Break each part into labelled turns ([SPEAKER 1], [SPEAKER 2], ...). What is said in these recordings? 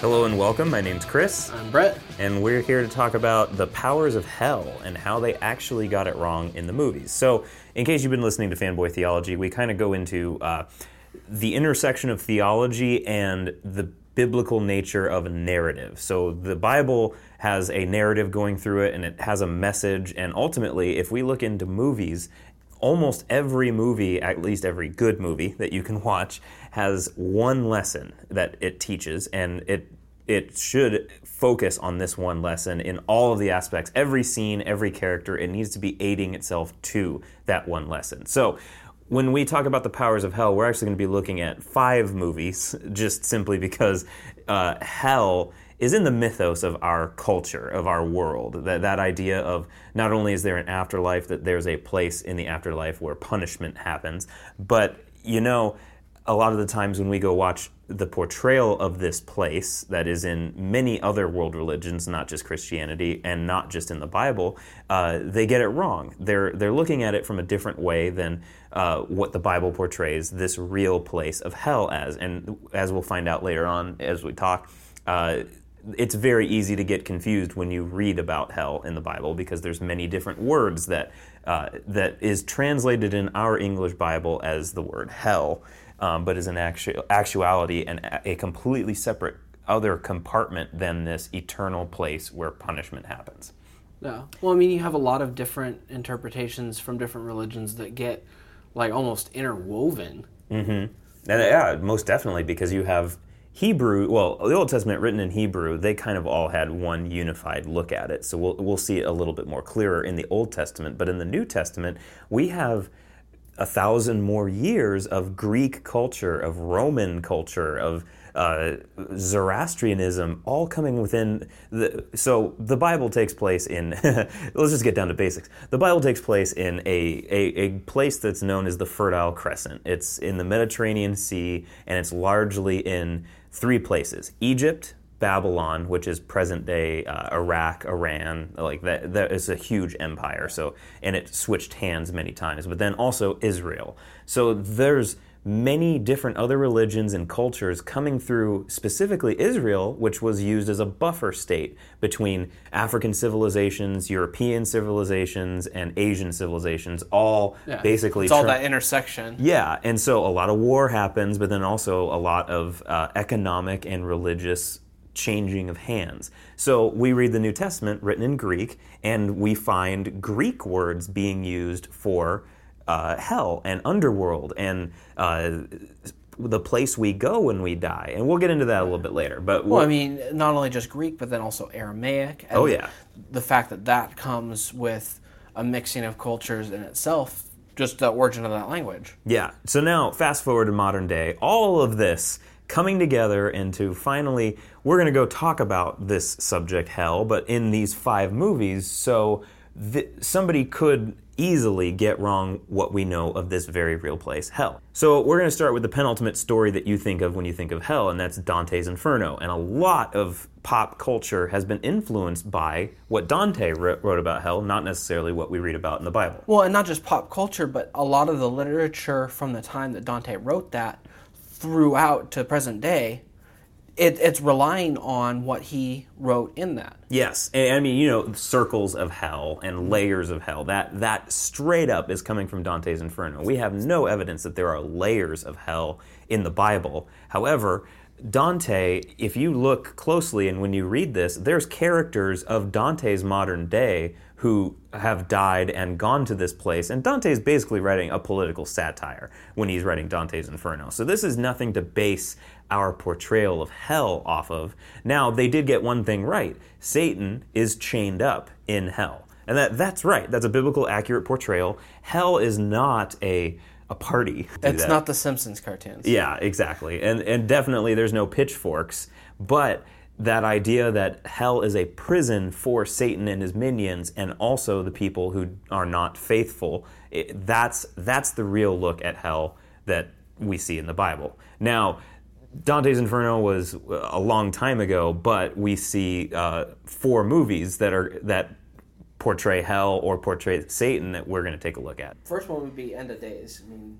[SPEAKER 1] Hello and welcome. My name's Chris,
[SPEAKER 2] I'm Brett.
[SPEAKER 1] and we're here to talk about the powers of hell and how they actually got it wrong in the movies. So, in case you've been listening to Fanboy Theology, we kind of go into uh, the intersection of theology and the biblical nature of a narrative. So, the Bible has a narrative going through it and it has a message, and ultimately, if we look into movies, almost every movie, at least every good movie that you can watch, has one lesson that it teaches, and it it should focus on this one lesson in all of the aspects. Every scene, every character, it needs to be aiding itself to that one lesson. So. When we talk about the powers of hell, we're actually going to be looking at five movies, just simply because uh, hell is in the mythos of our culture, of our world. That, that idea of not only is there an afterlife, that there's a place in the afterlife where punishment happens, but you know, a lot of the times when we go watch the portrayal of this place that is in many other world religions, not just Christianity and not just in the Bible, uh, they get it wrong. They're they're looking at it from a different way than uh, what the Bible portrays this real place of hell as. And as we'll find out later on as we talk. Uh, it's very easy to get confused when you read about hell in the Bible because there's many different words that uh, that is translated in our English Bible as the word hell, um, but is in actu- actuality and a completely separate other compartment than this eternal place where punishment happens.
[SPEAKER 2] Yeah. Well, I mean, you have a lot of different interpretations from different religions that get like almost interwoven.
[SPEAKER 1] And yeah, most definitely because you have Hebrew. Well, the Old Testament written in Hebrew, they kind of all had one unified look at it. So we'll we'll see it a little bit more clearer in the Old Testament. But in the New Testament, we have a thousand more years of Greek culture, of Roman culture, of uh, Zoroastrianism, all coming within the. So the Bible takes place in. let's just get down to basics. The Bible takes place in a, a a place that's known as the Fertile Crescent. It's in the Mediterranean Sea, and it's largely in three places: Egypt, Babylon, which is present day uh, Iraq, Iran, like that, that is a huge empire. So, and it switched hands many times. But then also Israel. So there's many different other religions and cultures coming through specifically Israel, which was used as a buffer state between African civilizations, European civilizations, and Asian civilizations, all
[SPEAKER 2] Yeah.
[SPEAKER 1] basically
[SPEAKER 2] It's all that intersection.
[SPEAKER 1] yeah, and so a lot of war happens, but then also a lot of uh, economic and religious changing of hands. So we read the New Testament written in Greek, and we find Greek words being used for uh, hell and underworld and uh, the place we go when we die. And we'll get into that a little bit later. But
[SPEAKER 2] Well, I mean, not only just Greek, but then also Aramaic. And
[SPEAKER 1] Oh, yeah.
[SPEAKER 2] The fact that that comes with a mixing of cultures in itself, just the origin of that language.
[SPEAKER 1] Yeah. So now, fast forward to modern day, all of this coming together into finally, we're going to go talk about this subject, hell, but in these five movies. So th- somebody could easily get wrong what we know of this very real place, hell. So we're going to start with the penultimate story that you think of when you think of hell, and that's Dante's Inferno. And a lot of pop culture has been influenced by what Dante wrote about hell, not necessarily what we read about in the Bible.
[SPEAKER 2] Well, and not just pop culture, but a lot of the literature from the time that Dante wrote that throughout to present day, it, it's relying on what he wrote in that.
[SPEAKER 1] Yes, and I mean you know circles of hell and layers of hell. That that straight up is coming from Dante's Inferno. We have no evidence that there are layers of hell in the Bible. However, Dante, if you look closely and when you read this, there's characters of Dante's modern day who have died and gone to this place. And Dante is basically writing a political satire when he's writing Dante's Inferno. So this is nothing to base our portrayal of hell off of. Now, they did get one thing right Satan is chained up in hell. And that, that's right. That's a biblical accurate portrayal. Hell is not a, a party.
[SPEAKER 2] It's
[SPEAKER 1] that.
[SPEAKER 2] not the Simpsons cartoons.
[SPEAKER 1] Yeah, exactly. And and definitely there's no pitchforks, but that idea that hell is a prison for Satan and his minions and also the people who are not faithful, it, that's that's the real look at hell that we see in the Bible. Now, Dante's Inferno was a long time ago, but we see uh, four movies that are that portray hell or portray Satan that we're going to take a look at.
[SPEAKER 2] First one would be End of Days. I mean,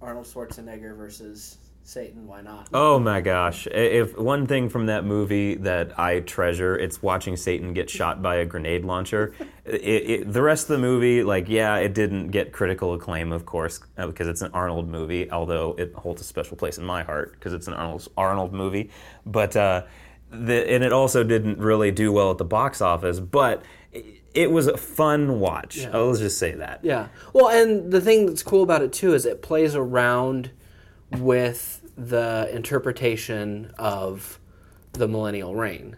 [SPEAKER 2] Arnold Schwarzenegger versus Satan. Why not?
[SPEAKER 1] Oh my gosh. If one thing from that movie that I treasure, it's watching Satan get shot by a grenade launcher. it, it, the rest of the movie, like, yeah, it didn't get critical acclaim, of course, uh, because it's an Arnold movie, although it holds a special place in my heart because it's an Arnold, Arnold movie. But, uh, the, and it also didn't really do well at the box office, but it was a fun watch. Yeah. Let's just say that.
[SPEAKER 2] Yeah. Well, and the thing that's cool about it too is it plays around with the interpretation of the millennial reign.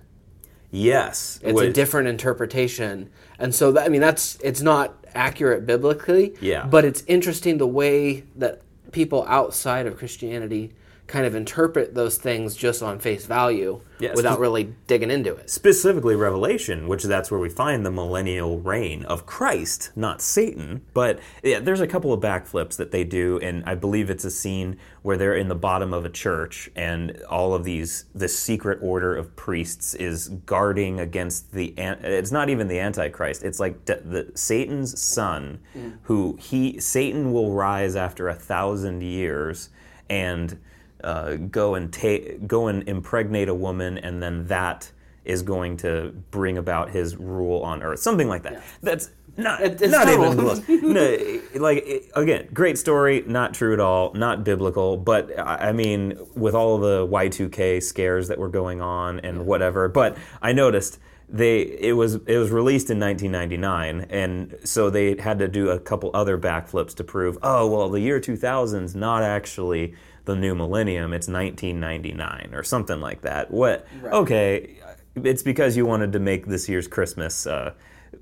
[SPEAKER 1] Yes,
[SPEAKER 2] it's a different interpretation, and so that, I mean that's it's not accurate biblically.
[SPEAKER 1] Yeah,
[SPEAKER 2] but it's interesting the way that people outside of Christianity kind of interpret those things just on face value yeah, without really digging into it.
[SPEAKER 1] Specifically, Revelation, which that's where we find the millennial reign of Christ, not Satan. But yeah, there's a couple of backflips that they do, and I believe it's a scene where they're in the bottom of a church, and all of these this secret order of priests is guarding against the. It's not even the Antichrist. It's like the Satan's son, mm. who he Satan will rise after a thousand years, and uh, go and take go and impregnate a woman, and then that is going to bring about his rule on earth. Something like that. Yeah. That's not it's not even close. no, like again, great story, not true at all, not biblical. But I mean, with all the Y two K scares that were going on and yeah. whatever. But I noticed they it was it was released in 1999 and so they had to do a couple other backflips to prove oh well the year 2000 is not actually the new millennium, it's 1999 or something like that. What? Right. Okay, it's because you wanted to make this year's Christmas uh,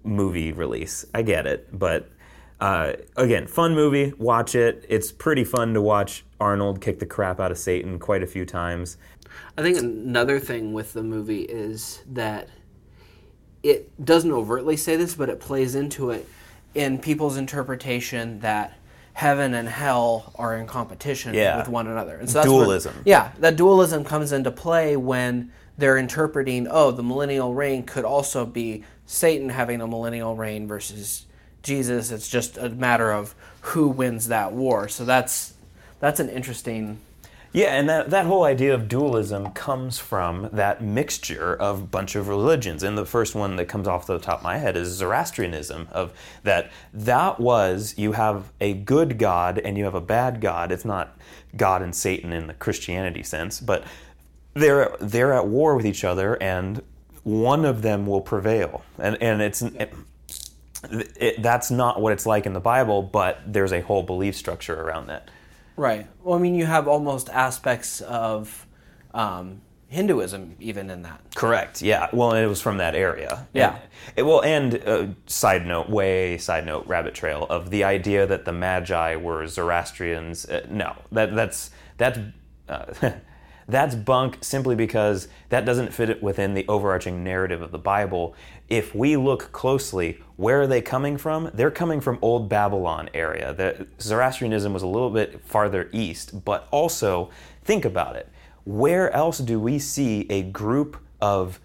[SPEAKER 1] movie release. I get it, but uh, again, fun movie. Watch it. It's pretty fun to watch Arnold kick the crap out of Satan quite a few times.
[SPEAKER 2] I think another thing with the movie is that it doesn't overtly say this, but it plays into it in people's interpretation that heaven and hell are in competition yeah. with one another.
[SPEAKER 1] And so that's dualism.
[SPEAKER 2] When, yeah, that dualism comes into play when they're interpreting, oh, the millennial reign could also be Satan having a millennial reign versus Jesus. It's just a matter of who wins that war. So that's that's an interesting
[SPEAKER 1] yeah, and that, that whole idea of dualism comes from that mixture of bunch of religions. And the first one that comes off the top of my head is Zoroastrianism, of that that was you have a good God and you have a bad God. It's not God and Satan in the Christianity sense, but they're they're at war with each other and one of them will prevail. And and it's it, it, that's not what it's like in the Bible, but there's a whole belief structure around that.
[SPEAKER 2] Right. Well, I mean, you have almost aspects of um, Hinduism even in that.
[SPEAKER 1] Correct. Yeah. Well, it was from that area.
[SPEAKER 2] Yeah.
[SPEAKER 1] And, it, well, and uh, side note, way side note, rabbit trail of the idea that the Magi were Zoroastrians. Uh, no, that that's that's. Uh, That's bunk simply because that doesn't fit within the overarching narrative of the Bible. If we look closely, where are they coming from? They're coming from Old Babylon area. The, Zoroastrianism was a little bit farther east, but also think about it. Where else do we see a group of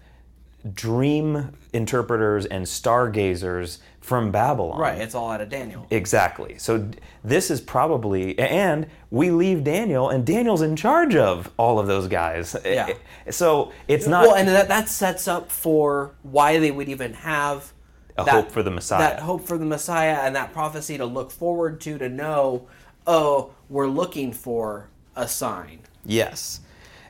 [SPEAKER 1] dream interpreters and stargazers from Babylon.
[SPEAKER 2] Right, it's all out of Daniel.
[SPEAKER 1] Exactly. So this is probably, and we leave Daniel, and Daniel's in charge of all of those guys.
[SPEAKER 2] Yeah.
[SPEAKER 1] So it's not.
[SPEAKER 2] Well, and that, that sets up for why they would even have
[SPEAKER 1] a that, hope for the Messiah.
[SPEAKER 2] That hope for the Messiah and that prophecy to look forward to, to know, oh, we're looking for a sign.
[SPEAKER 1] Yes.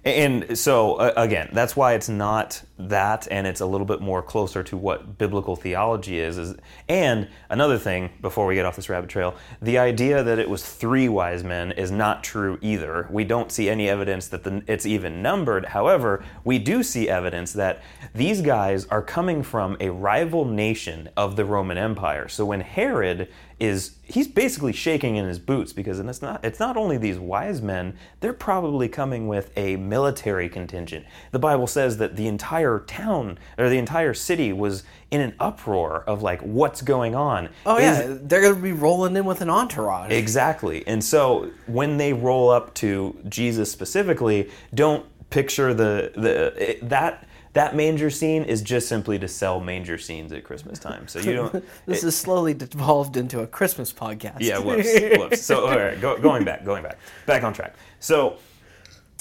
[SPEAKER 1] And so, uh, again, that's why it's not that, and it's a little bit more closer to what biblical theology is. is. And another thing, before we get off this rabbit trail, the idea that it was three wise men is not true either. We don't see any evidence that the, it's even numbered. However, we do see evidence that these guys are coming from a rival nation of the Roman Empire. So when Herod is he's basically shaking in his boots because it's not it's not only these wise men they're probably coming with a military contingent the bible says that the entire town or the entire city was in an uproar of like what's going on
[SPEAKER 2] oh yeah is, they're going to be rolling in with an entourage
[SPEAKER 1] exactly and so when they roll up to jesus specifically don't picture the the that that manger scene is just simply to sell manger scenes at Christmas time. So you don't.
[SPEAKER 2] This is slowly devolved into a Christmas podcast.
[SPEAKER 1] Yeah, whoops, whoops. So, all right, go, going back, going back, back on track. So,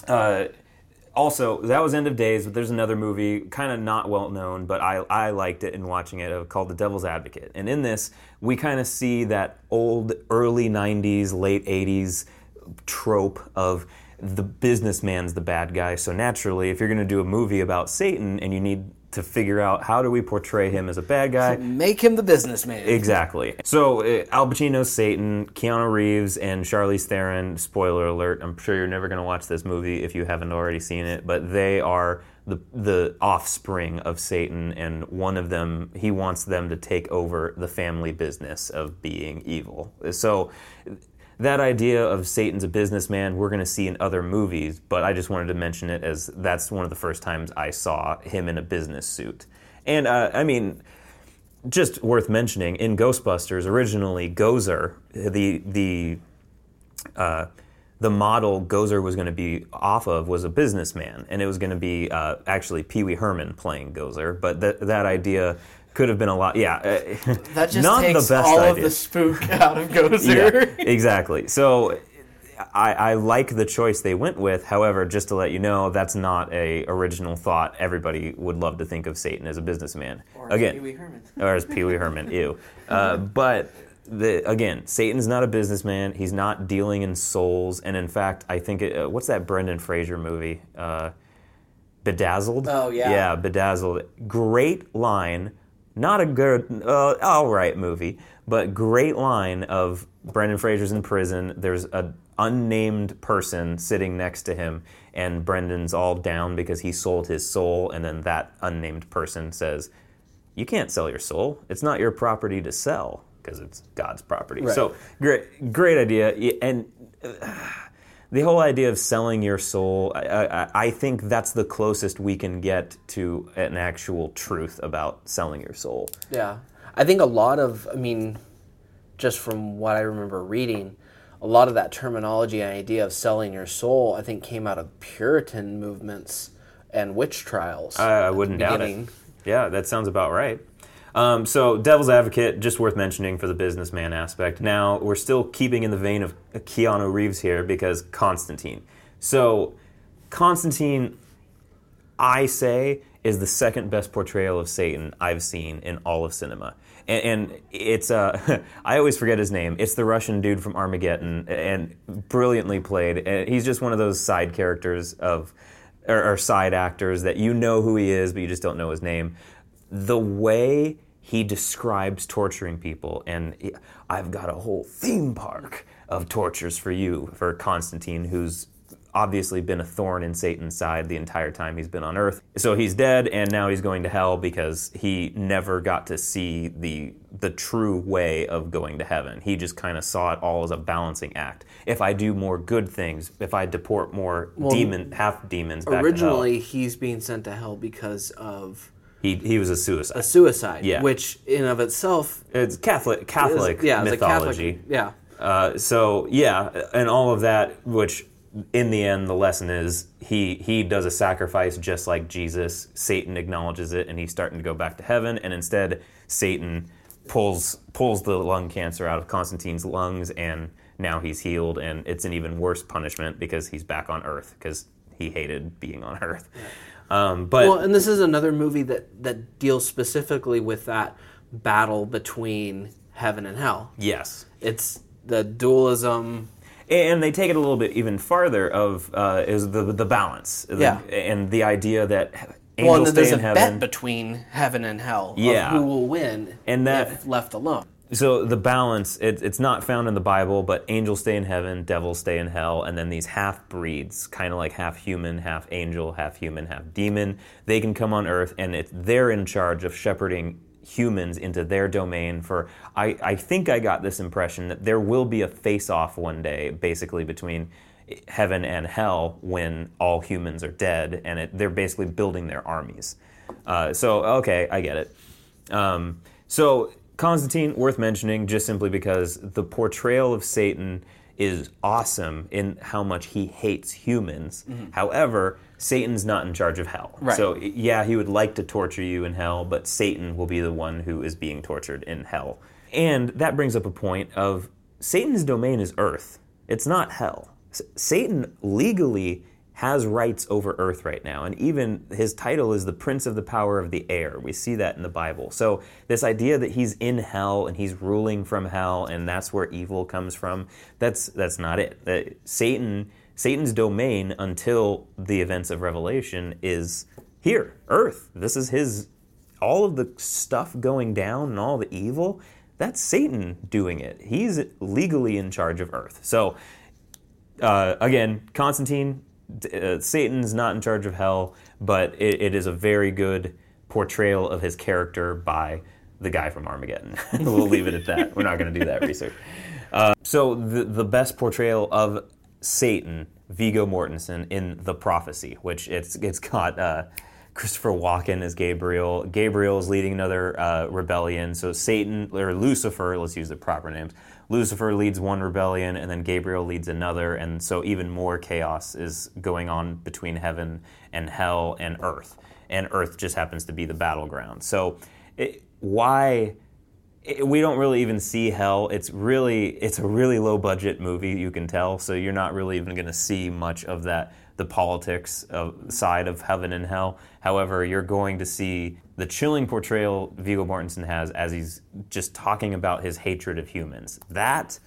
[SPEAKER 1] uh, also, that was End of Days, but there's another movie, kind of not well known, but I, I liked it in watching it, called The Devil's Advocate. And in this, we kind of see that old, early 90s, late 80s trope of the businessman's the bad guy. So naturally, if you're going to do a movie about Satan and you need to figure out how do we portray him as a bad guy,
[SPEAKER 2] Make him the businessman.
[SPEAKER 1] Exactly. So uh, Al Pacino's Satan, Keanu Reeves, and Charlize Theron. Spoiler alert! I'm sure you're never going to watch this movie if you haven't already seen it, but they are the the offspring of Satan, and one of them he wants them to take over the family business of being evil. So. That idea of Satan's a businessman, we're going to see in other movies, but I just wanted to mention it as that's one of the first times I saw him in a business suit. And uh, I mean, just worth mentioning in Ghostbusters originally Gozer the the uh, the model Gozer was going to be off of was a businessman, and it was going to be uh, actually Pee Wee Herman playing Gozer. But that that idea could have been a lot. Yeah,
[SPEAKER 2] That just
[SPEAKER 1] not
[SPEAKER 2] takes
[SPEAKER 1] the best
[SPEAKER 2] all
[SPEAKER 1] idea.
[SPEAKER 2] of the spook out of Gozer.
[SPEAKER 1] Yeah, exactly. So. I, I like the choice they went with. However, just to let you know, that's not a original thought. Everybody would love to think of Satan as a businessman.
[SPEAKER 2] Or
[SPEAKER 1] Again,
[SPEAKER 2] Pee Wee Herman.
[SPEAKER 1] or as Pee Wee Herman. Ew. Uh, but the, again, Satan's not a businessman. He's not dealing in souls. And in fact, I think it, uh, what's that Brendan Fraser movie? Uh, Bedazzled.
[SPEAKER 2] Oh, yeah.
[SPEAKER 1] Yeah, Bedazzled. Great line. Not a good, uh, all right movie, but great line of Brendan Fraser's in prison. There's an unnamed person sitting next to him, and Brendan's all down because he sold his soul, and then that unnamed person says, "You can't sell your soul. It's not your property to sell because it's God's property."
[SPEAKER 2] Right.
[SPEAKER 1] So great, great idea, and uh, the whole idea of selling your soul, I, I, I think that's the closest we can get to an actual truth about selling your soul.
[SPEAKER 2] Yeah. I think a lot of, I mean, just from what I remember reading, a lot of that terminology and idea of selling your soul, I think, came out of Puritan movements and witch trials.
[SPEAKER 1] I, I wouldn't doubt it. Yeah, that sounds about right. Um, so, Devil's Advocate, just worth mentioning for the businessman aspect. Now, we're still keeping in the vein of Keanu Reeves here because Constantine. So, Constantine, I say, is the second best portrayal of Satan I've seen in all of cinema. And, and it's, uh, I always forget his name. It's the Russian dude from Armageddon, and brilliantly played. And he's just one of those side characters of, or, or side actors that you know who he is, but you just don't know his name. The way he describes torturing people, and I've got a whole theme park of tortures for you, for Constantine, who's obviously been a thorn in Satan's side the entire time he's been on Earth. So he's dead, and now he's going to hell because he never got to see the the true way of going to heaven. He just kind of saw it all as a balancing act. If I do more good things, if I deport more demon half demons back
[SPEAKER 2] Originally, he's being sent to hell because of
[SPEAKER 1] he he was a suicide.
[SPEAKER 2] a suicide,
[SPEAKER 1] Yeah.
[SPEAKER 2] which in of itself
[SPEAKER 1] it's Catholic
[SPEAKER 2] is,
[SPEAKER 1] Catholic
[SPEAKER 2] yeah, it's a
[SPEAKER 1] mythology.
[SPEAKER 2] Catholic, yeah.
[SPEAKER 1] Uh, so yeah, and all of that, which in the end the lesson is he he does a sacrifice just like Jesus. Satan acknowledges it, and he's starting to go back to heaven, and instead Satan pulls pulls the lung cancer out of Constantine's lungs, and now he's healed, and it's an even worse punishment because he's back on Earth because he hated being on Earth. Um, but
[SPEAKER 2] Well, and this is another movie that that deals specifically with that battle between heaven and hell.
[SPEAKER 1] yes,
[SPEAKER 2] It's the dualism.
[SPEAKER 1] and they take it a little bit even farther of uh, is the the balance The-
[SPEAKER 2] Yeah.
[SPEAKER 1] and the idea that
[SPEAKER 2] Well,
[SPEAKER 1] angels
[SPEAKER 2] then there's
[SPEAKER 1] stay
[SPEAKER 2] a
[SPEAKER 1] heaven
[SPEAKER 2] bet between heaven and hell
[SPEAKER 1] Yeah.
[SPEAKER 2] who will win
[SPEAKER 1] And that-
[SPEAKER 2] if left alone.
[SPEAKER 1] So the balance it, it's not found in the bible but angels stay in heaven devils stay in hell and then these half breeds kind of like half human half angel half human half demon they can come on earth and it's they're in charge of shepherding humans into their domain for I, I think i got this impression that there will be a face off one day basically between heaven and hell when all humans are dead and it, they're basically building their armies. Uh, so okay i get it. Um, so Constantine, worth mentioning, just simply because the portrayal of Satan is awesome in how much he hates humans. However, Satan's not in charge of hell.
[SPEAKER 2] Mm-hmm. Right.
[SPEAKER 1] So, yeah, he would like to torture you in hell, but Satan will be the one who is being tortured in hell. And that brings up a point of Satan's domain is earth. It's not hell. S- Satan legally has rights over earth right now, and even his title is the prince of the power of the air. We see that in the Bible. So, this idea that he's in hell and he's ruling from hell and that's where evil comes from, that's that's not it. Satan Satan's domain until the events of Revelation is here, earth. This is his all of the stuff going down and all the evil, that's Satan doing it. He's legally in charge of earth. So, uh, again, Constantine, uh, Satan's not in charge of hell, but it, it is a very good portrayal of his character by the guy from Armageddon. we'll leave it at that. We're not going to do that research. Uh, so, the, the best portrayal of Satan, Viggo Mortensen, in The Prophecy, which it's, it's got. Uh, Christopher Walken as Gabriel. Gabriel is leading another uh, rebellion. So Satan or Lucifer, let's use the proper names. Lucifer leads one rebellion, and then Gabriel leads another, and so even more chaos is going on between heaven and hell and earth, and earth just happens to be the battleground. So it, why? it- we don't really even see hell. It's really it's a really low budget movie. You can tell, so you're not really even going to see much of that the politics of, side of heaven and hell. However, you're going to see the chilling portrayal Viggo Mortensen has as he's just talking about his hatred of humans. That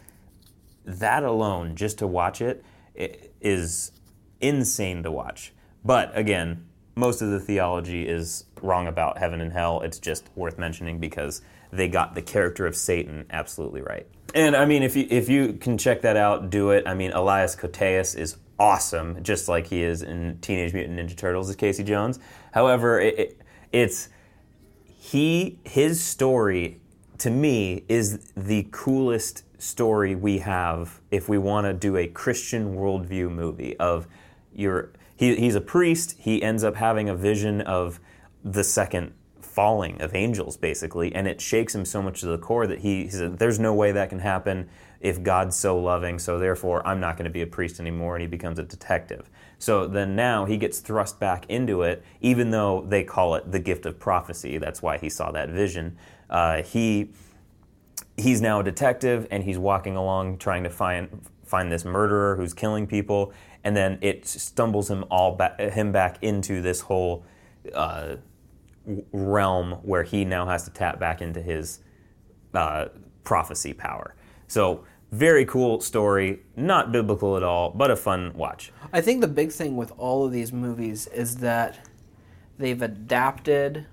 [SPEAKER 1] that alone, just to watch it, i- is insane to watch. But again, most of the theology is wrong about heaven and hell. It's just worth mentioning because they got the character of Satan absolutely right. And I mean, if you if you can check that out, do it. I mean, Elias Koteas is awesome, just like he is in Teenage Mutant Ninja Turtles as Casey Jones. However, it, it, it's he his story to me is the coolest story we have if we want to do a Christian worldview movie of your he, he's a priest he ends up having a vision of the second falling of angels basically and it shakes him so much to the core that he, he there's no way that can happen if God's so loving so therefore I'm not going to be a priest anymore and he becomes a detective so then now he gets thrust back into it, even though they call it the gift of prophecy. That's why he saw that vision. Uh, he he's now a detective, and he's walking along trying to find find this murderer who's killing people, and then it stumbles him all back him back into this whole uh, realm where he now has to tap back into his uh, prophecy power. So. Very cool story, not biblical at all, but a fun watch.
[SPEAKER 2] I think the big thing with all of these movies is that they've adapted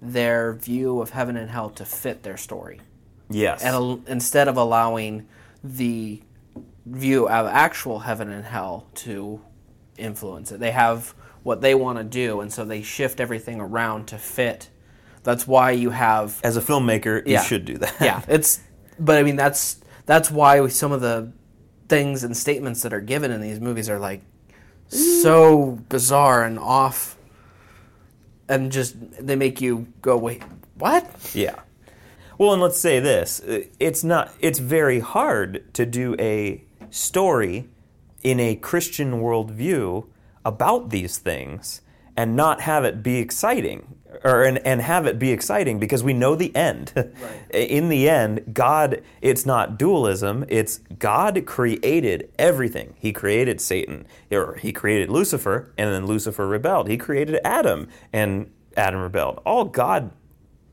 [SPEAKER 2] their view of heaven and hell to fit their story.
[SPEAKER 1] Yes.
[SPEAKER 2] And al- instead of allowing the view of actual heaven and hell to influence it, they have what they want to do, and so they shift everything around to fit. That's why you have
[SPEAKER 1] As a filmmaker,
[SPEAKER 2] Yeah.
[SPEAKER 1] you should do that.
[SPEAKER 2] yeah, it's. But I mean, that's that's why some of the things and statements that are given in these movies are like so bizarre and off, and just they make you go, wait, what?
[SPEAKER 1] Yeah. Well, and let's say this: it's not. It's very hard to do a story in a Christian worldview about these things and not have it be exciting, or and, and have it be exciting because we know the end. in the end, God. It's not dualism. It's God created everything. He created Satan, or He created Lucifer, and then Lucifer rebelled. He created Adam, and Adam rebelled. All God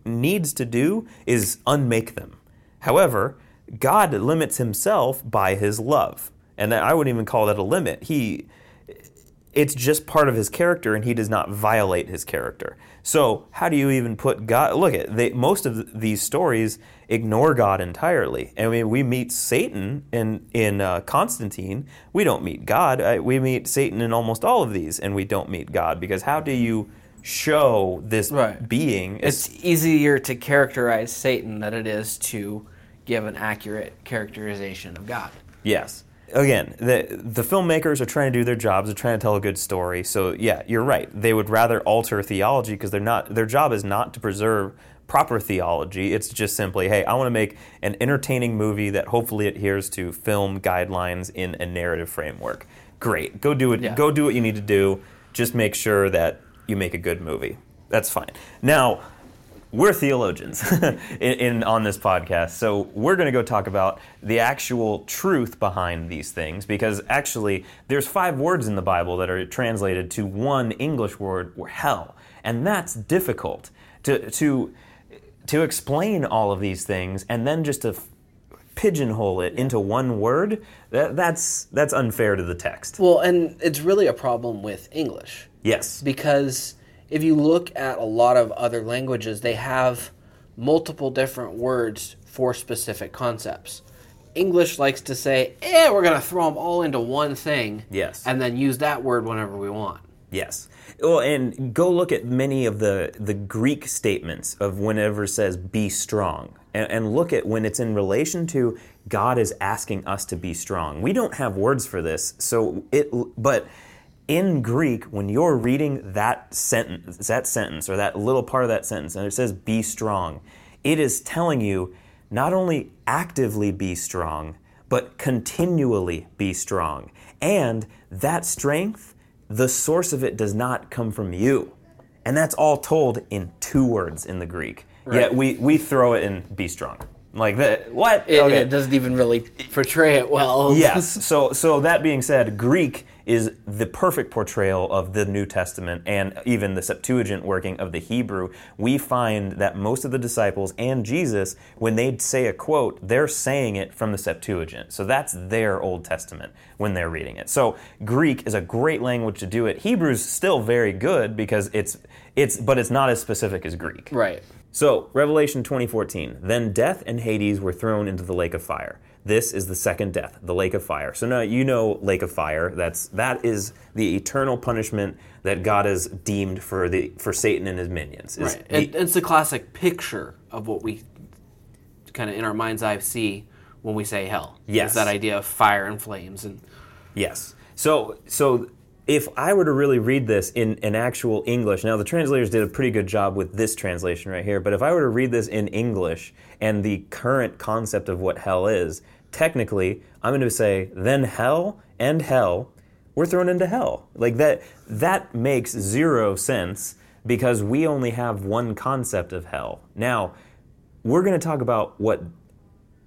[SPEAKER 1] needs to do is unmake them. However, God limits himself by his love. And I wouldn't even call that a limit. He it's just part of his character and he does not violate his character. So, how do you even put God Look at they, most of these stories ignore God entirely. I mean, we meet Satan in in uh, Constantine. We don't meet God. Uh, we meet Satan in almost all of these and we don't meet God because how do you show this
[SPEAKER 2] Right.
[SPEAKER 1] being
[SPEAKER 2] It's easier to characterize Satan than it is to give an accurate characterization of God.
[SPEAKER 1] Yes. Again, the the filmmakers are trying to do their jobs. They're trying to tell a good story. So yeah, you're right. They would rather alter theology because they're not. Their job is not to preserve proper theology. It's just simply, hey, I want to make an entertaining movie that hopefully adheres to film guidelines in a narrative framework. Great, go do it.
[SPEAKER 2] Yeah.
[SPEAKER 1] Go do what you need to do. Just make sure that you make a good movie. That's fine. Now, we're theologians in, in on this podcast, so we're going to go talk about the actual truth behind these things because actually there's five words in the Bible that are translated to one English word, or hell, and that's difficult to to to explain all of these things and then just to f- pigeonhole it into one word. That, that's that's unfair to the text.
[SPEAKER 2] Well, and it's really a problem with English
[SPEAKER 1] Yes.
[SPEAKER 2] because if you look at a lot of other languages, they have multiple different words for specific concepts. English likes to say, "Eh, we're going to throw them all into one thing."
[SPEAKER 1] Yes.
[SPEAKER 2] And then use that word whenever we want.
[SPEAKER 1] Yes. Well, and go look at many of the, the Greek statements of whenever it says be strong. And, and look at when it's in relation to God is asking us to be strong. We don't have words for this. So it but in Greek, when you're reading that sentence, that sentence or that little part of that sentence, and it says be strong, it is telling you not only actively be strong, but continually be strong. And that strength the source of it does not come from you. And that's all told in two words in the Greek. Yet we, we throw it in be strong. Like that what?
[SPEAKER 2] It,
[SPEAKER 1] Okay.
[SPEAKER 2] it doesn't even really portray it well.
[SPEAKER 1] Yes. So so that being said, Greek is the perfect portrayal of the New Testament and even the Septuagint working of the Hebrew. We find that most of the disciples and Jesus, when they say a quote, they're saying it from the Septuagint. So that's their Old Testament when they're reading it. So Greek is a great language to do it. Hebrew's still very good because it's it's but it's not as specific as Greek.
[SPEAKER 2] Right.
[SPEAKER 1] So, Revelation 20:14. Then death and Hades were thrown into the lake of fire. This is the second death, the lake of fire. So now you know lake of fire. That's that is the eternal punishment that God has deemed for the for Satan and his minions. Is
[SPEAKER 2] Right. It, it's the classic picture of what we kind of in our mind's eye see when we say hell.
[SPEAKER 1] Yes.
[SPEAKER 2] It's that idea of fire and flames and
[SPEAKER 1] Yes. So so if I were to really read this in an actual English, now the translators did a pretty good job with this translation right here, but if I were to read this in English and the current concept of what hell is, technically I'm going to say then hell and hell we're thrown into hell. Like that that makes zero sense because we only have one concept of hell. Now, we're going to talk about what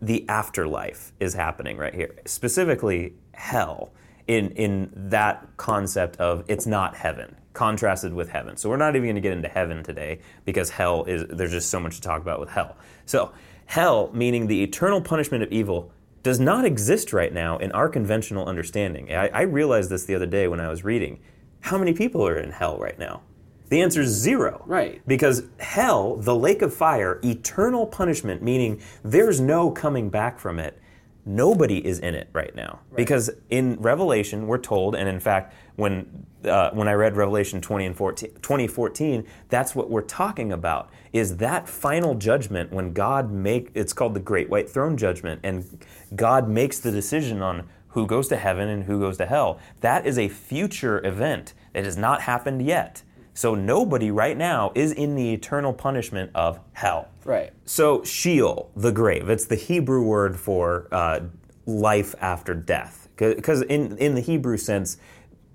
[SPEAKER 1] the afterlife is happening right here. Specifically, hell in in that concept of it's not heaven contrasted with heaven. So we're not even going to get into heaven today because hell is there's just so much to talk about with hell. So hell meaning the eternal punishment of evil does not exist right now in our conventional understanding. I, I realized this the other day when I was reading. How many people are in hell right now? The answer is zero.
[SPEAKER 2] Right.
[SPEAKER 1] Because hell, the lake of fire, eternal punishment, meaning there's no coming back from it. Nobody is in it right now. Because in Revelation, we're told, and in fact, when uh, when I read Revelation 20 and 14, 2014, that's what we're talking about. Is that final judgment when God make it's called the Great White Throne Judgment, and God makes the decision on who goes to heaven and who goes to hell. That is a future event it has not happened yet. So nobody right now is in the eternal punishment of hell.
[SPEAKER 2] right.
[SPEAKER 1] So Sheol, the grave, it's the Hebrew word for uh, life after death. Because in, in the Hebrew sense,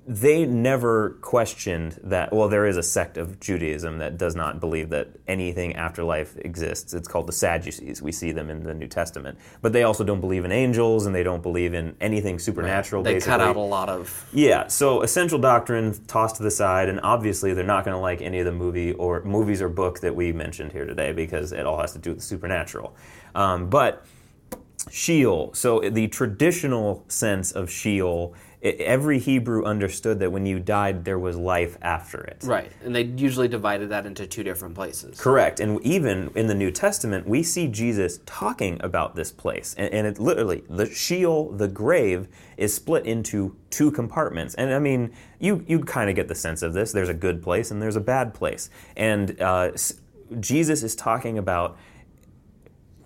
[SPEAKER 1] they never questioned that. Well, there is a sect of Judaism that does not believe that anything after life exists. It's called the Sadducees. We see them in the New Testament. But they also don't believe in angels and they don't believe in anything supernatural,
[SPEAKER 2] They
[SPEAKER 1] basically.
[SPEAKER 2] cut out a lot of
[SPEAKER 1] Yeah, so essential doctrine tossed to the side, and obviously they're not going to like any of the movie or movies or book that we mentioned here today because it all has to do with the supernatural. Um, but Sheol, so the traditional sense of Sheol, i every Hebrew understood that when you died, there was life after it.
[SPEAKER 2] right, and they usually divided that into two different places.
[SPEAKER 1] Correct. And even in the New Testament, we see Jesus talking about this place. And, and it literally, the Sheol, the grave, is split into two compartments. And I mean, you, you kind of get the sense of this. There's a good place and there's a bad place. And uh, s- Jesus is talking about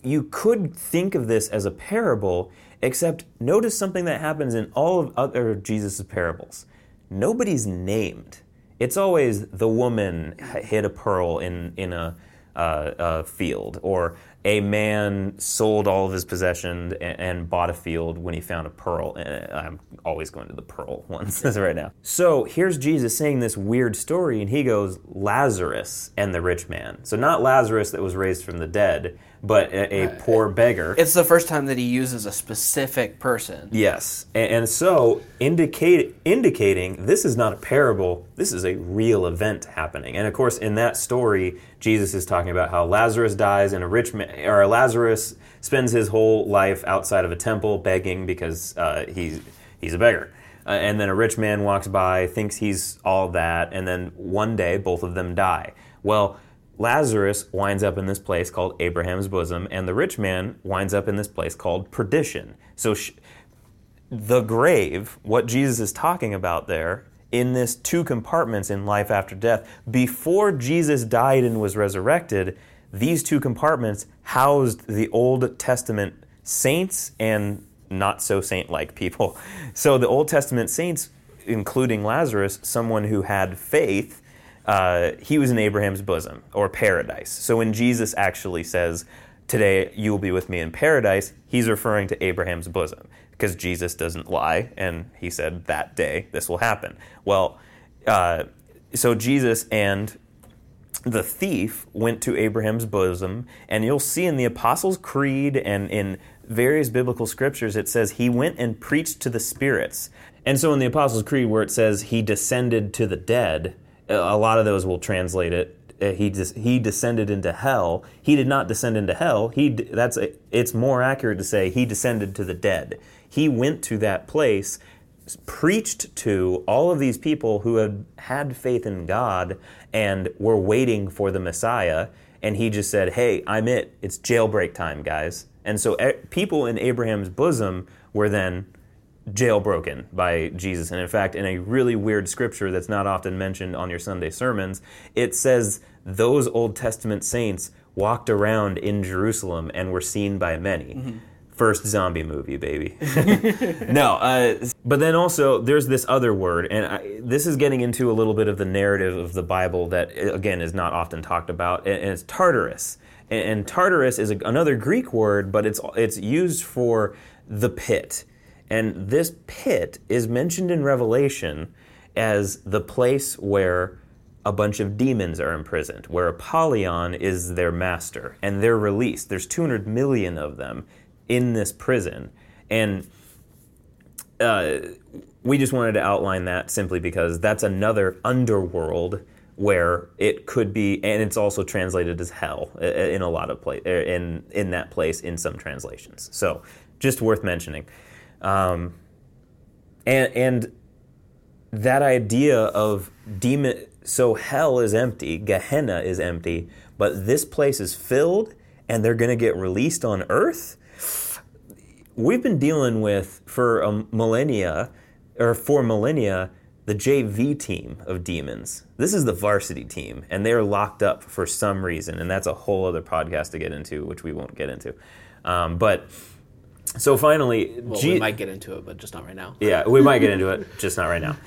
[SPEAKER 1] you could think of this as a parable, except notice something that happens in all of other Jesus' parables. Nobody's named. It's always the woman hid a pearl in, in a uh, a field, or a man sold all of his possessions and, and bought a field when he found a pearl. And I'm always going to the pearl ones right now. So here's Jesus saying this weird story, and he goes, Lazarus and the rich man. So not Lazarus that was raised from the dead, but a, a poor beggar.
[SPEAKER 2] It's the first time that he uses a specific person.
[SPEAKER 1] Yes, and, and so indicate, indicating this is not a parable. This is a real event happening. And of course, in that story, Jesus is talking about how Lazarus dies, and a rich man, or Lazarus spends his whole life outside of a temple begging because uh, he's he's a beggar. Uh, and then a rich man walks by, thinks he's all that, and then one day both of them die. Well, Lazarus winds up in this place called Abraham's bosom, and the rich man winds up in this place called perdition. So, sh- the grave, what Jesus is talking about there, in this two compartments in life after death, before Jesus died and was resurrected, these two compartments housed the Old Testament saints and not so saint like people. So, the Old Testament saints, including Lazarus, someone who had faith, uh, he was in Abraham's bosom or paradise. So when Jesus actually says, Today you will be with me in paradise, he's referring to Abraham's bosom because Jesus doesn't lie and he said, That day this will happen. Well, uh, so Jesus and the thief went to Abraham's bosom, and you'll see in the Apostles' Creed and in various biblical scriptures it says he went and preached to the spirits. And so in the Apostles' Creed, where it says he descended to the dead, a lot of those will translate it. Uh, he just he descended into hell. He did not descend into hell. He that's a, it's more accurate to say he descended to the dead. He went to that place, preached to all of these people who had had faith in God and were waiting for the Messiah. And he just said, "Hey, I'm it. It's jailbreak time, guys." And so people in Abraham's bosom were then jailbroken by Jesus. And in fact, in a really weird scripture that's not often mentioned on your Sunday sermons, it says those Old Testament saints walked around in Jerusalem and were seen by many. Mm-hmm. First zombie movie, baby. no, uh, but then also there's this other word, and I, this is getting into a little bit of the narrative of the Bible that, again, is not often talked about, and it's Tartarus. And, and Tartarus is a, another Greek word, but it's it's used for the pit and this pit is mentioned in Revelation as the place where a bunch of demons are imprisoned, where Apollyon is their master, and they're released. There's 200 million of them in this prison. And uh, we just wanted to outline that simply because that's another underworld where it could be, and it's also translated as hell uh, uh, in a lot of place, uh, in in that place in some translations. So, just worth mentioning. Um, and, and that idea of demon, so hell is empty, Gehenna is empty, but this place is filled and they're going to get released on earth. We've been dealing with for a millennia, or for millennia, the JV team of demons. This is the varsity team, and they're locked up for some reason, and that's a whole other podcast to get into, which we won't get into. Um, but so finally,
[SPEAKER 2] well, we might get into it, but just not right now.
[SPEAKER 1] yeah, we might get into it, just not right now.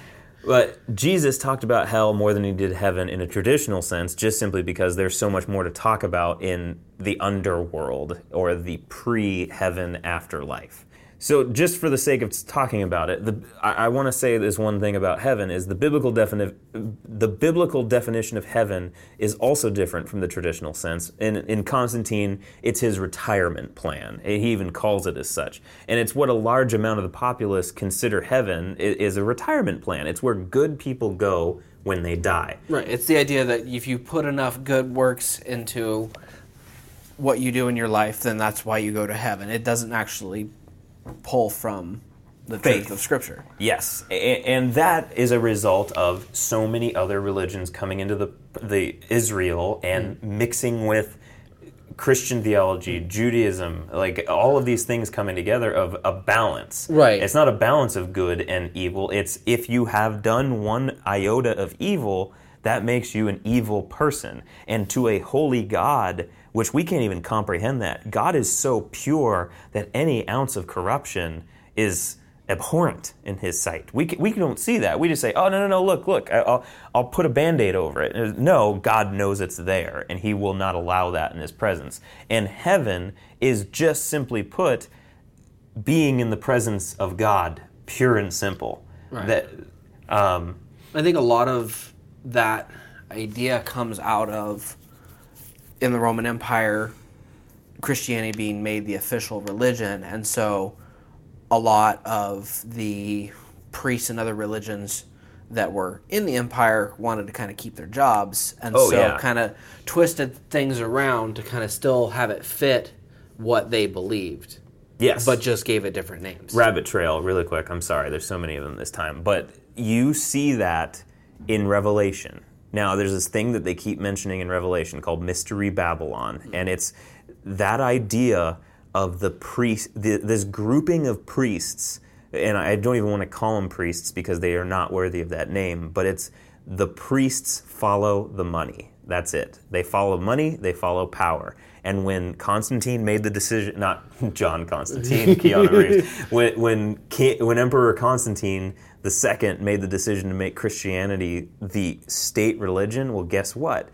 [SPEAKER 1] But Jesus talked about hell more than he did heaven in a traditional sense, just simply because there's so much more to talk about in the underworld or the pre heaven afterlife. So, just for the sake of talking about it, the, I, I want to say this one thing about heaven is the biblical defini- the biblical definition of heaven is also different from the traditional sense. In, in Constantine, it's his retirement plan. He even calls it as such, and it's what a large amount of the populace consider heaven is, is a retirement plan. It's where good people go when they die.
[SPEAKER 2] Right. It's the idea that if you put enough good works into what you do in your life, then that's why you go to heaven. It doesn't actually pull from the
[SPEAKER 1] Faith.
[SPEAKER 2] truth of Scripture.
[SPEAKER 1] Yes, and that is a result of so many other religions coming into the the Israel and hmm. mixing with Christian theology, Judaism, like all of these things coming together of a balance.
[SPEAKER 2] Right.
[SPEAKER 1] It's not a balance of good and evil. It's if you have done one iota of evil, that makes you an evil person. And to a holy God, which we can't even comprehend that, God is so pure that any ounce of corruption is abhorrent in his sight. We, we don't see that. We just say, oh, no, no, no, look, look, I'll, I'll put a band aid over it. No, God knows it's there, and he will not allow that in his presence. And heaven is just simply put being in the presence of God, pure and simple.
[SPEAKER 2] Right.
[SPEAKER 1] That, um,
[SPEAKER 2] I think a lot of that idea comes out of in the Roman Empire, Christianity being made the official religion, and so a lot of the priests and other religions that were in the empire wanted to kind of keep their jobs, and
[SPEAKER 1] Oh,
[SPEAKER 2] so
[SPEAKER 1] yeah.
[SPEAKER 2] kind of twisted things around to kind of still have it fit what they believed,
[SPEAKER 1] yes.
[SPEAKER 2] but just gave it different names.
[SPEAKER 1] Rabbit Trail, really quick. I'm sorry, there's so many of them this time. But you see that in Revelation. Now, there's this thing that they keep mentioning in Revelation called Mystery Babylon, hmm. and it's that idea of the priest, the, this grouping of priests, and I don't even want to call them priests because they are not worthy of that name, but it's the priests follow the money. That's it. They follow money, they follow power. And when Constantine made the decision, not John Constantine, Keanu Reeves, when when, when Emperor Constantine the second made the decision to make Christianity the state religion, well, guess what?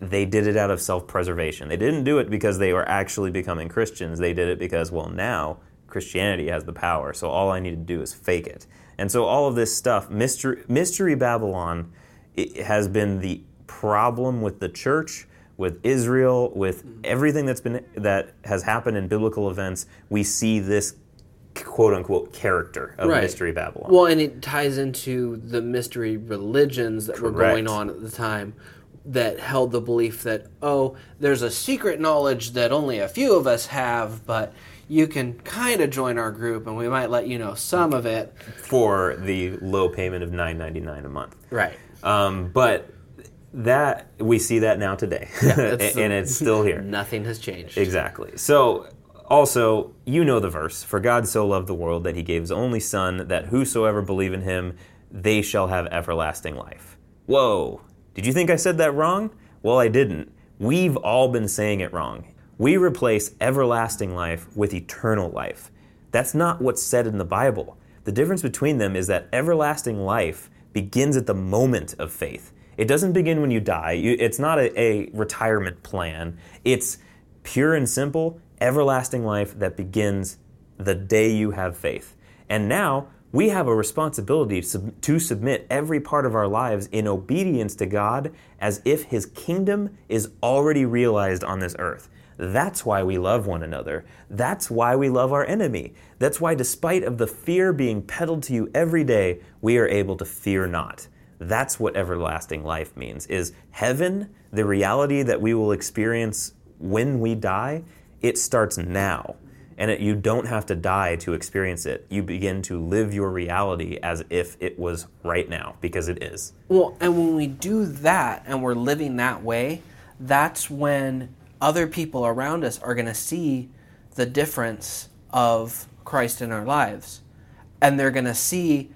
[SPEAKER 1] They did it out of self-preservation. They didn't do it because they were actually becoming Christians. They did it because, well, now Christianity has the power, so all I need to do is fake it. And so all of this stuff, mystery, mystery Babylon, it has been the problem with the church, with Israel, with everything that's been that has happened in biblical events. We see this quote unquote character of
[SPEAKER 2] Right.
[SPEAKER 1] mystery Babylon.
[SPEAKER 2] Well, and it ties into the mystery religions that were going on at the time that held the belief that, oh, there's a secret knowledge that only a few of us have, but you can kind of join our group and we might let you know some of it.
[SPEAKER 1] for the low payment of nine ninety nine a month.
[SPEAKER 2] Right.
[SPEAKER 1] Um, but that we see that now today,
[SPEAKER 2] it's-
[SPEAKER 1] and it's still here.
[SPEAKER 2] Nothing has changed.
[SPEAKER 1] Exactly. So, also, you know the verse For God so loved the world that he gave his only Son, that whosoever believe in him, they shall have everlasting life. Whoa. Did you think I said that wrong? Well, I didn't. We've all been saying it wrong. We replace everlasting life with eternal life. That's not what's said in the Bible. The difference between them is that everlasting life begins at the moment of faith. It doesn't begin when you die. You, it's not a, a retirement plan. It's pure and simple, everlasting life that begins the day you have faith. And now we have a responsibility to, sub- to submit every part of our lives in obedience to God as if His kingdom is already realized on this earth. That's why we love one another. That's why we love our enemy. That's why, despite of the fear being peddled to you every day, we are able to fear not. That's what everlasting life means. Is heaven the reality that we will experience when we die? It starts now. And it, you don't have to die to experience it. You begin to live your reality as if it was right now, because it is.
[SPEAKER 2] Well, and when we do that and we're living that way, that's when other people around us are going to see the difference of Christ in our lives. And they're going to see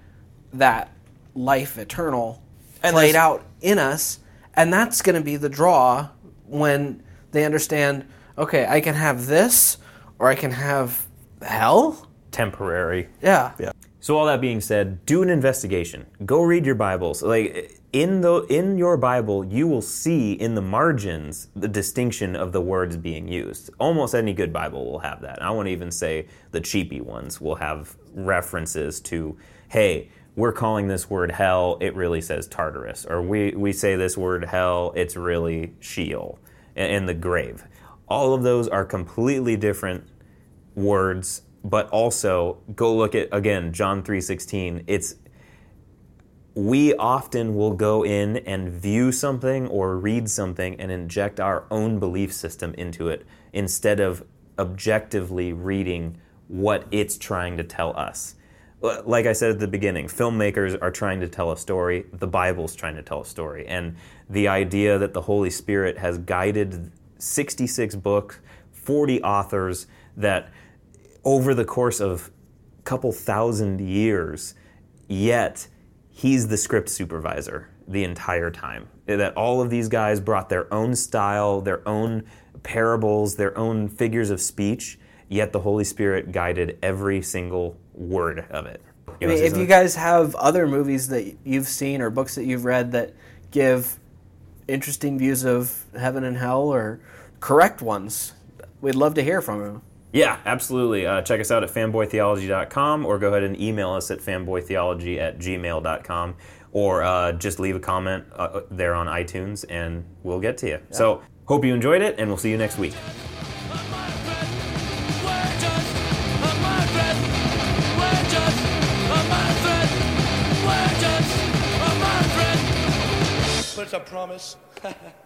[SPEAKER 2] that life eternal
[SPEAKER 1] And
[SPEAKER 2] played out in us. And that's going to be the draw when they understand okay, I can have this or I can have hell.
[SPEAKER 1] Temporary.
[SPEAKER 2] Yeah. Yeah.
[SPEAKER 1] So all that being said, do an investigation. Go read your Bibles. Like in the in your Bible, you will see in the margins the distinction of the words being used. Almost any good Bible will have that. I won't even say the cheapy ones will have references to, hey, we're calling this word hell, it really says Tartarus. Or we, we say this word hell, it's really Sheol in the grave. All of those are completely different words but also go look at again John 3:16 it's we often will go in and view something or read something and inject our own belief system into it instead of objectively reading what it's trying to tell us. Like I said at the beginning, filmmakers are trying to tell a story, the Bible's trying to tell a story. And the idea that the Holy Spirit has guided 66 books, 40 authors that over the course of a couple thousand years, yet he's the script supervisor the entire time. That all of these guys brought their own style, their own parables, their own figures of speech, yet the Holy Spirit guided every single word of it.
[SPEAKER 2] I mean, if you guys have other movies that you've seen or books that you've read that give interesting views of heaven and hell or correct ones, we'd love to hear from you.
[SPEAKER 1] Yeah, absolutely. Uh, check us out at fanboytheology.com or go ahead and email us at fanboytheology at gmail.com or uh, just leave a comment uh, there on iTunes and we'll get to you. Yeah. So, hope you enjoyed it and we'll see you next week. A promise.